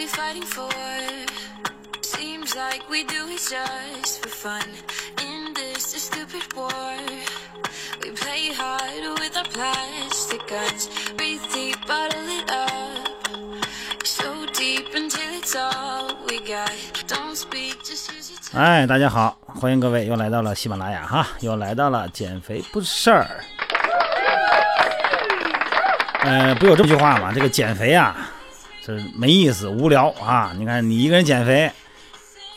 we fighting for? Seems like we do it just for fun. In this stupid war, we play hard with our plastic guns. Breathe deep, bottle it up. So deep until it's all we got. Don't speak, just use your tongue. 哎，大家好，欢迎各位又来到了喜马拉雅哈，又来到了减肥不是事儿。呃，不有这么句话吗？这个减肥啊，没意思，无聊啊。你看你一个人减肥，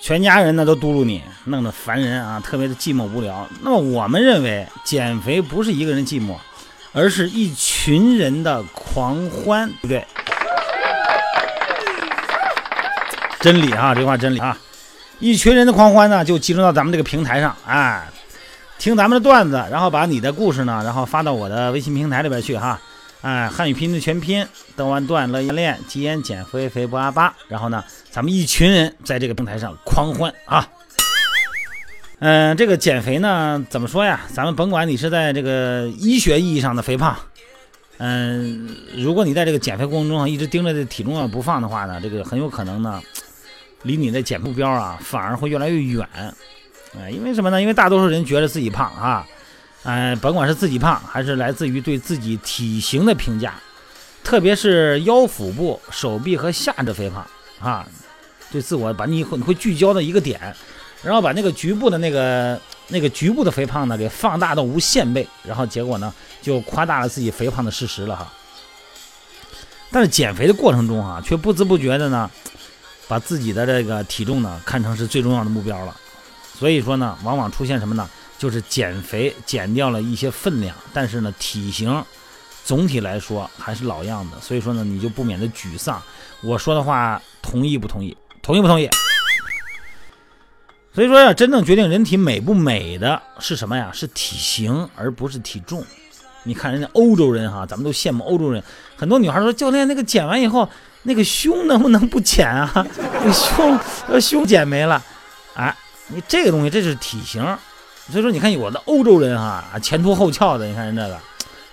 全家人呢都嘟噜你，弄得烦人啊，特别的寂寞无聊。那么我们认为，减肥不是一个人寂寞，而是一群人的狂欢，对不对？真理啊，这话真理啊。一群人的狂欢呢，就集中到咱们这个平台上，哎，听咱们的段子，然后把你的故事呢，然后发到我的微信平台里边去哈，哎，汉语拼音的全拼，邓完段乐言练，吉言减肥肥不阿巴，然后呢，咱们一群人在这个平台上狂欢啊。嗯、这个减肥呢，怎么说呀？咱们甭管你是在这个医学意义上的肥胖，嗯、如果你在这个减肥过程中啊，一直盯着这体重啊不放的话呢，这个很有可能呢，离你的减目标啊，反而会越来越远。哎、因为什么呢？因为大多数人觉得自己胖啊，哎、甭管是自己胖，还是来自于对自己体型的评价，特别是腰腹部、手臂和下肢肥胖啊，对自我把你会你会聚焦的一个点，然后把那个局部的那个那个局部的肥胖呢给放大到无限倍，然后结果呢就夸大了自己肥胖的事实了哈。但是减肥的过程中啊，却不知不觉的呢，把自己的这个体重呢看成是最重要的目标了。所以说呢，往往出现什么呢？就是减肥减掉了一些分量，但是呢，体型总体来说还是老样子。所以说呢，你就不免的沮丧。我说的话，同意不同意？同意不同意？所以说呀，真正决定人体美不美的是什么呀？是体型，而不是体重。你看人家欧洲人哈，咱们都羡慕欧洲人。很多女孩说，教练那个减完以后，那个胸能不能不减啊？那胸呃胸减没了，哎，你这个东西这是体型。所以说，你看有的欧洲人哈，前凸后翘的，你看人这个，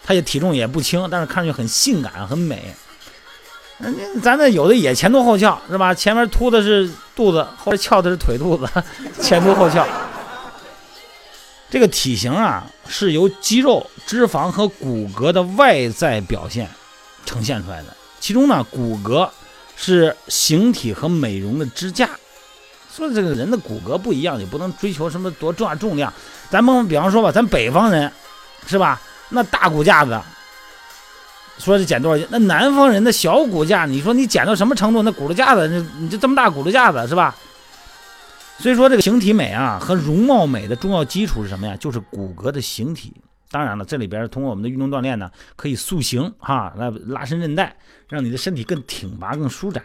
他也体重也不轻，但是看上去很性感很美。咱这有的也前凸后翘是吧？前面凸的是肚子，后边翘的是腿肚子，前凸后翘。这个体型啊，是由肌肉、脂肪和骨骼的外在表现呈现出来的。其中呢，骨骼是形体和美容的支架。说这个人的骨骼不一样，也不能追求什么多重啊重量。咱们比方说吧，咱北方人是吧？那大骨架子，说是减多少斤？那南方人的小骨架，你说你减到什么程度？那骨头架子，你你就这么大骨头架子是吧？所以说这个形体美啊和容貌美的重要基础是什么呀？就是骨骼的形体。当然了，这里边通过我们的运动锻炼呢，可以塑形哈，来拉伸韧带，让你的身体更挺拔、更舒展。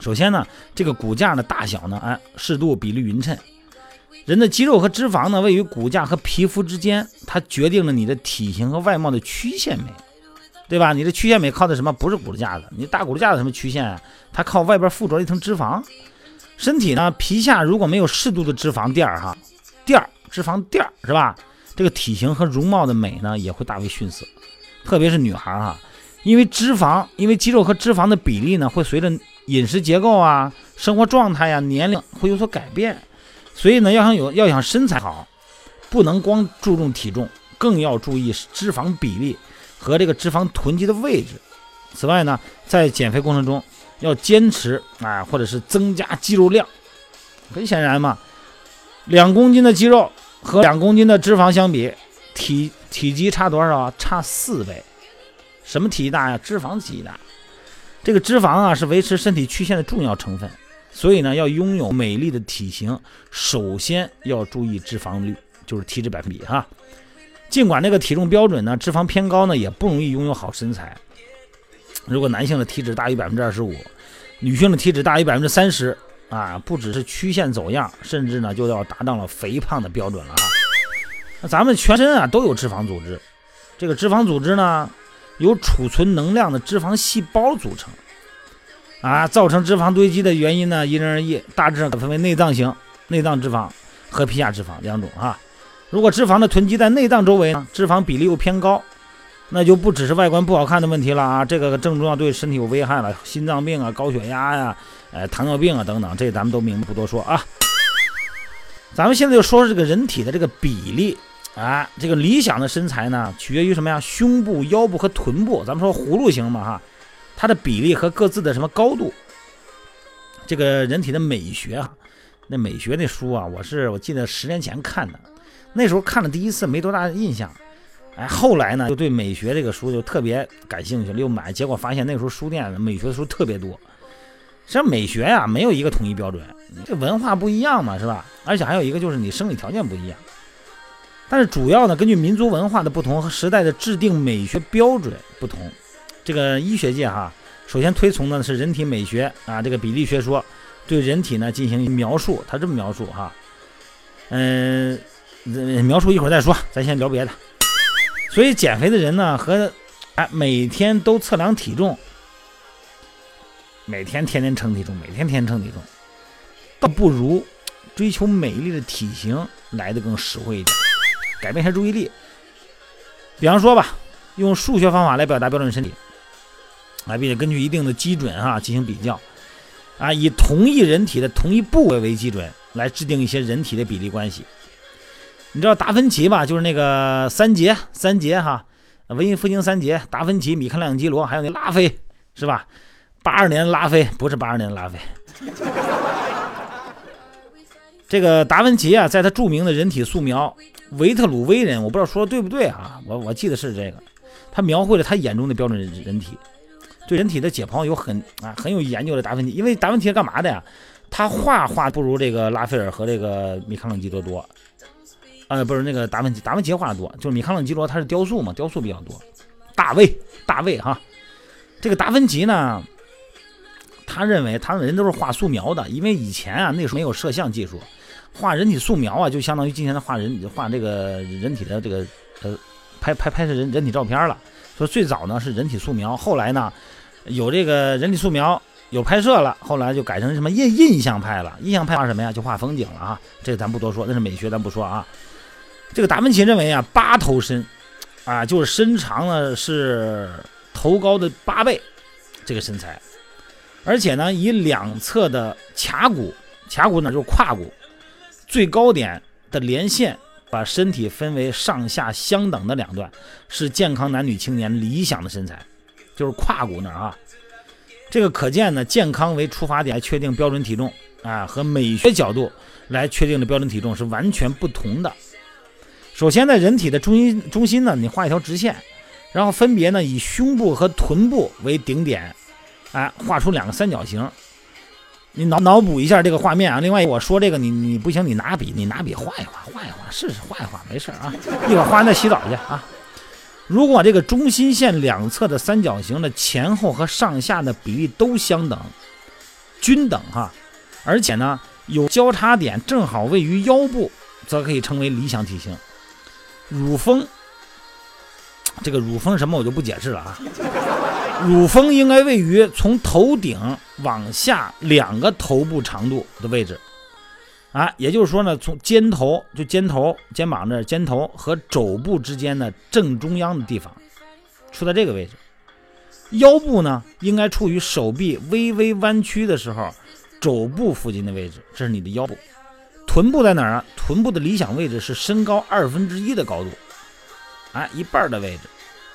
首先呢，这个骨架的大小呢，哎，适度比例匀称。人的肌肉和脂肪呢，位于骨架和皮肤之间，它决定了你的体型和外貌的曲线美，对吧？你的曲线美靠的什么？不是骨架子，你大骨架子什么曲线啊？它靠外边附着一层脂肪。身体呢，皮下如果没有适度的脂肪垫儿哈，垫儿脂肪垫儿是吧？这个体型和容貌的美呢，也会大为逊色。特别是女孩哈，因为脂肪，因为肌肉和脂肪的比例呢，会随着饮食结构啊、生活状态呀、年龄会有所改变，所以呢，要想有要想身材好，不能光注重体重，更要注意脂肪比例和这个脂肪囤积的位置。此外呢，在减肥过程中要坚持啊，或者是增加肌肉量。很显然嘛，两公斤的肌肉和两公斤的脂肪相比，体体积差多少啊？差四倍。什么体积大呀？脂肪体积大。这个脂肪啊是维持身体曲线的重要成分，所以呢，要拥有美丽的体型，首先要注意脂肪率，就是体脂百分比哈。尽管这个体重标准呢，脂肪偏高呢，也不容易拥有好身材。如果男性的体脂大于百分之二十五，女性的体脂大于百分之三十啊，不只是曲线走样，甚至呢就要达到了肥胖的标准了哈。那咱们全身啊都有脂肪组织，这个脂肪组织呢。由储存能量的脂肪细胞组成，啊，造成脂肪堆积的原因呢，因人而异，大致可分为内脏型、内脏脂肪和皮下脂肪两种啊。如果脂肪的囤积在内脏周围呢，脂肪比例又偏高，那就不只是外观不好看的问题了啊，这个症状对身体有危害了，心脏病啊、高血压呀、呃、糖尿病啊等等，这咱们都明白，不多说啊。咱们现在就说说这个人体的这个比例啊，这个理想的身材呢，取决于什么呀？胸部、腰部和臀部。咱们说葫芦形嘛哈，它的比例和各自的什么高度？这个人体的美学啊，那美学那书啊，我是我记得十年前看的，那时候看了第一次没多大印象。哎，后来呢，就对美学这个书就特别感兴趣了，又买，结果发现那时候书店美学的书特别多。实际上，美学呀，没有一个统一标准，这文化不一样嘛，是吧？而且还有一个就是你生理条件不一样。但是主要呢，根据民族文化的不同和时代的制定美学标准不同，这个医学界哈，首先推崇的是人体美学啊，这个比例学说，对人体呢进行描述，他这么描述哈，嗯，描述一会儿再说，咱先聊别的。所以减肥的人呢，和哎每天都测量体重，每天天天称体重，每天天称体重，倒不如追求美丽的体型来的更实惠一点，改变一下注意力。比方说吧，用数学方法来表达标准身体，啊，并且根据一定的基准哈进行比较，啊，以同一人体的同一部位为基准来制定一些人体的比例关系。你知道达芬奇吧？就是那个三杰，三杰哈，文艺复兴三杰，达芬奇、米开朗基罗，还有那拉菲，是吧？八二年的拉菲不是八二年的拉菲。这个达芬奇啊，在他著名的人体素描《维特鲁威人》，我不知道说的对不对啊？我我记得是这个，他描绘了他眼中的标准人体，对人体的解剖有很啊很有研究的达芬奇。因为达芬奇是干嘛的呀？他画画不如这个拉斐尔和这个米开朗基罗多。呃，不是那个达芬奇，达芬奇画的多，就是米开朗基罗他是雕塑嘛，雕塑比较多。大卫，大卫哈，这个达芬奇呢，他认为他们人都是画素描的，因为以前啊那时候没有摄像技术，画人体素描啊就相当于今天的画人画这个人体的这个呃拍拍拍摄人人体照片了。说最早呢是人体素描，后来呢有这个人体素描有拍摄了，后来就改成什么印印象派了。印象派画什么呀？就画风景了啊，这个咱不多说，那是美学，咱不说啊。这个达芬奇认为啊，八头身，啊，就是身长呢是头高的八倍，这个身材，而且呢，以两侧的髂骨，髂骨呢就是胯骨，最高点的连线，把身体分为上下相等的两段，是健康男女青年理想的身材，就是胯骨那儿啊。这个可见呢，健康为出发点确定标准体重啊，和美学角度来确定的标准体重是完全不同的。首先，在人体的中心中心呢，你画一条直线，然后分别呢以胸部和臀部为顶点，哎，画出两个三角形。你脑脑补一下这个画面啊。另外，我说这个你你不行，你拿笔你拿笔画一画，画一画试试画一画，没事啊。一会儿画完再洗澡去啊。如果这个中心线两侧的三角形的前后和上下的比例都相等、均等哈，而且呢有交叉点正好位于腰部，则可以称为理想体型。乳峰，这个乳峰什么我就不解释了啊。乳峰应该位于从头顶往下两个头部长度的位置，啊，也就是说呢，从肩头就肩头肩膀这肩头和肘部之间的正中央的地方，处在这个位置。腰部呢，应该处于手臂微微弯曲的时候，肘部附近的位置，这是你的腰部。臀部在哪儿啊？臀部的理想位置是身高二分之一的高度，哎，一半的位置。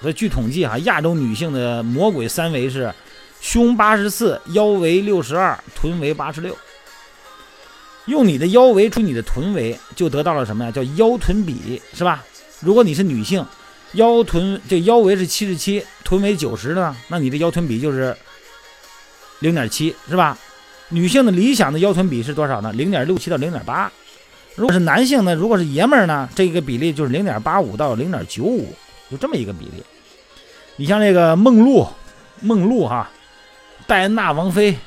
所以据统计哈，亚洲女性的魔鬼三围是胸八十四，腰围六十二，臀围八十六。用你的腰围除你的臀围，就得到了什么呀？叫腰臀比，是吧？如果你是女性，腰臀这腰围是七十七，臀围九十呢，那你的腰臀比就是零点七，是吧？女性的理想的腰臀比是多少呢？零点六七到零点八。如果是男性呢？如果是爷们儿呢？这个比例就是零点八五到零点九五，就这么一个比例。你像这个梦露，梦露哈，戴安娜王妃，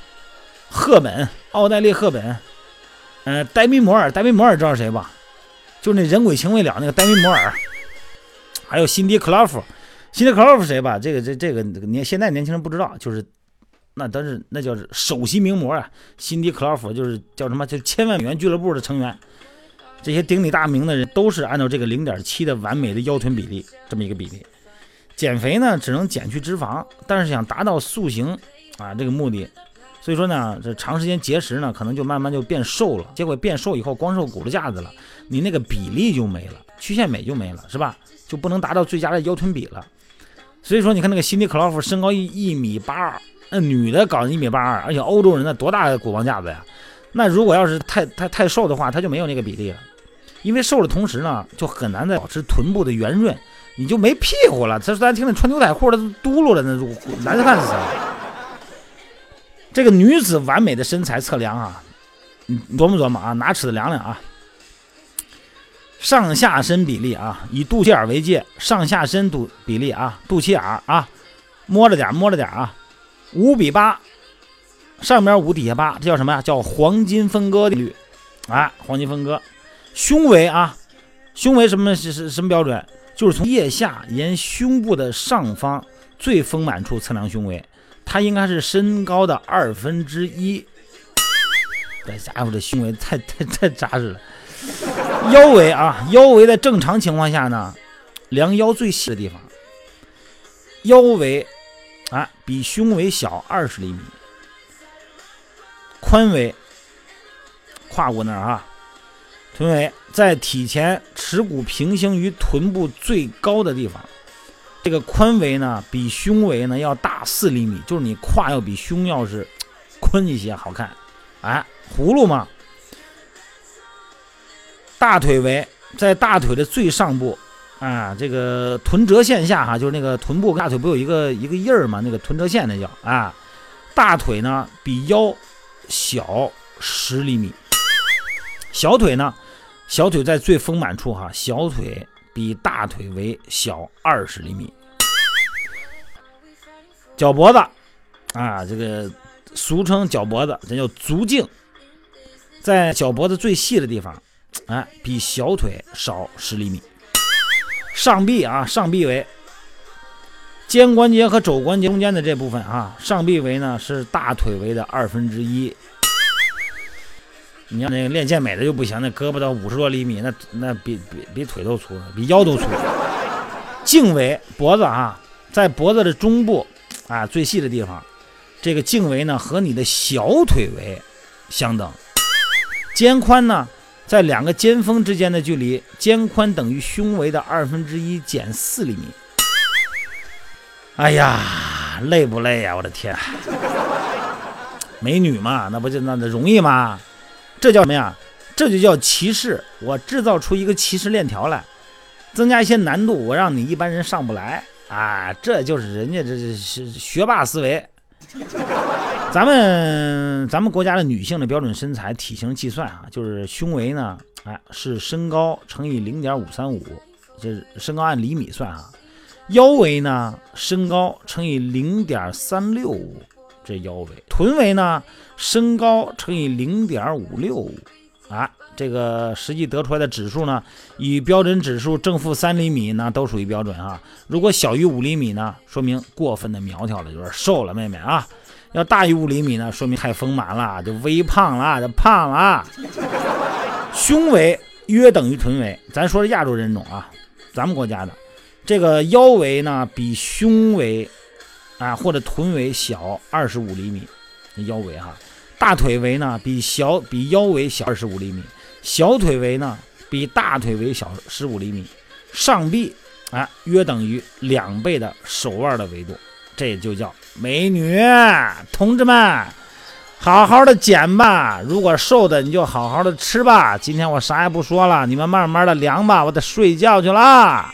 赫本，奥黛丽赫本，呃，黛米摩尔，黛米摩尔知道谁吧？就那人鬼情未了那个黛米摩尔。还有辛迪克劳夫，辛迪克劳夫谁吧？这个这这个年现在年轻人不知道，就是。那都是那叫首席名模啊，辛迪·克劳夫就是叫什么？就千万美元俱乐部的成员。这些鼎鼎大名的人都是按照这个零点七的完美的腰臀比例这么一个比例。减肥呢只能减去脂肪，但是想达到塑形啊这个目的，所以说呢这长时间节食呢可能就慢慢就变瘦了，结果变瘦以后光瘦骨头架子了，你那个比例就没了，曲线美就没了，是吧？就不能达到最佳的腰臀比了。所以说你看那个辛迪克劳夫身高一一米八二，那女的搞一米八二，而且欧洲人那多大的骨棒架子呀？那如果要是太太太瘦的话，他就没有那个比例了。因为瘦的同时呢，就很难再保持臀部的圆润，你就没屁股了。这咱听着穿牛仔裤的都嘟噜了，那难看死了。这个女子完美的身材测量啊，你琢磨琢磨啊，拿尺子量量啊。上下身比例啊，以肚脐眼为界，上下身肚比例啊，肚脐眼啊，摸着点摸着点啊，五比八，上面五底下八，这叫什么呀？叫黄金分割定律啊，黄金分割。胸围啊，胸围什么是是什么标准？就是从腋下沿胸部的上方最丰满处测量胸围，它应该是身高的二分之一。这家伙这胸围太太太扎实了。腰围啊，腰围在正常情况下呢，量腰最细的地方，腰围啊比胸围小二十厘米，髋围，胯骨那儿啊。臀围在体前耻骨平行于臀部最高的地方，这个髋围呢比胸围呢要大四厘米，就是你胯要比胸要是宽一些好看，哎，葫芦嘛。大腿围在大腿的最上部，啊，这个臀折线下哈，就是那个臀部大腿不有一个一个印儿嘛，那个臀折线那叫啊，大腿呢比腰小十厘米，小腿呢。小腿在最丰满处，哈，小腿比大腿围小二十厘米。脚脖子，啊，这个俗称脚脖子，这叫足径，在脚脖子最细的地方，哎，比小腿少十厘米。上臂啊，上臂围肩关节和肘关节中间的这部分啊，上臂围呢是大腿围的二分之一。你要那个练健美的就不行，那胳膊到五十多厘米，那那比比比腿都粗，比腰都粗。颈围脖子啊，在脖子的中部啊最细的地方，这个颈围呢和你的小腿围相等。肩宽呢，在两个肩峰之间的距离，肩宽等于胸围的二分之一减四厘米。哎呀，累不累呀？我的天，美女嘛，那不就那那容易吗？这叫什么呀？这就叫歧视。我制造出一个歧视链条来，增加一些难度，我让你一般人上不来啊！这就是人家这是学霸思维。咱们咱们国家的女性的标准身材体型计算啊，就是胸围呢，哎，是身高乘以零点五三五，就是身高按厘米算啊。腰围呢，身高乘以零点三六五。这腰围，臀围呢？身高乘以零点五六啊，这个实际得出来的指数呢，与标准指数正负三厘米呢，都属于标准啊。如果小于五厘米呢，说明过分的苗条了，就是瘦了，妹妹啊。要大于五厘米呢，说明太丰满了，就微胖了，就胖了。胸围约等于臀围，咱说是亚洲人种啊，咱们国家的这个腰围呢，比胸围。啊，或者臀围小二十五厘米，腰围哈，大腿围呢比小比腰围小二十五厘米，小腿围呢比大腿围小十五厘米，上臂啊约等于两倍的手腕的维度，这就叫美女。同志们，好好的减吧，如果瘦的你就好好的吃吧。今天我啥也不说了，你们慢慢的量吧，我得睡觉去了。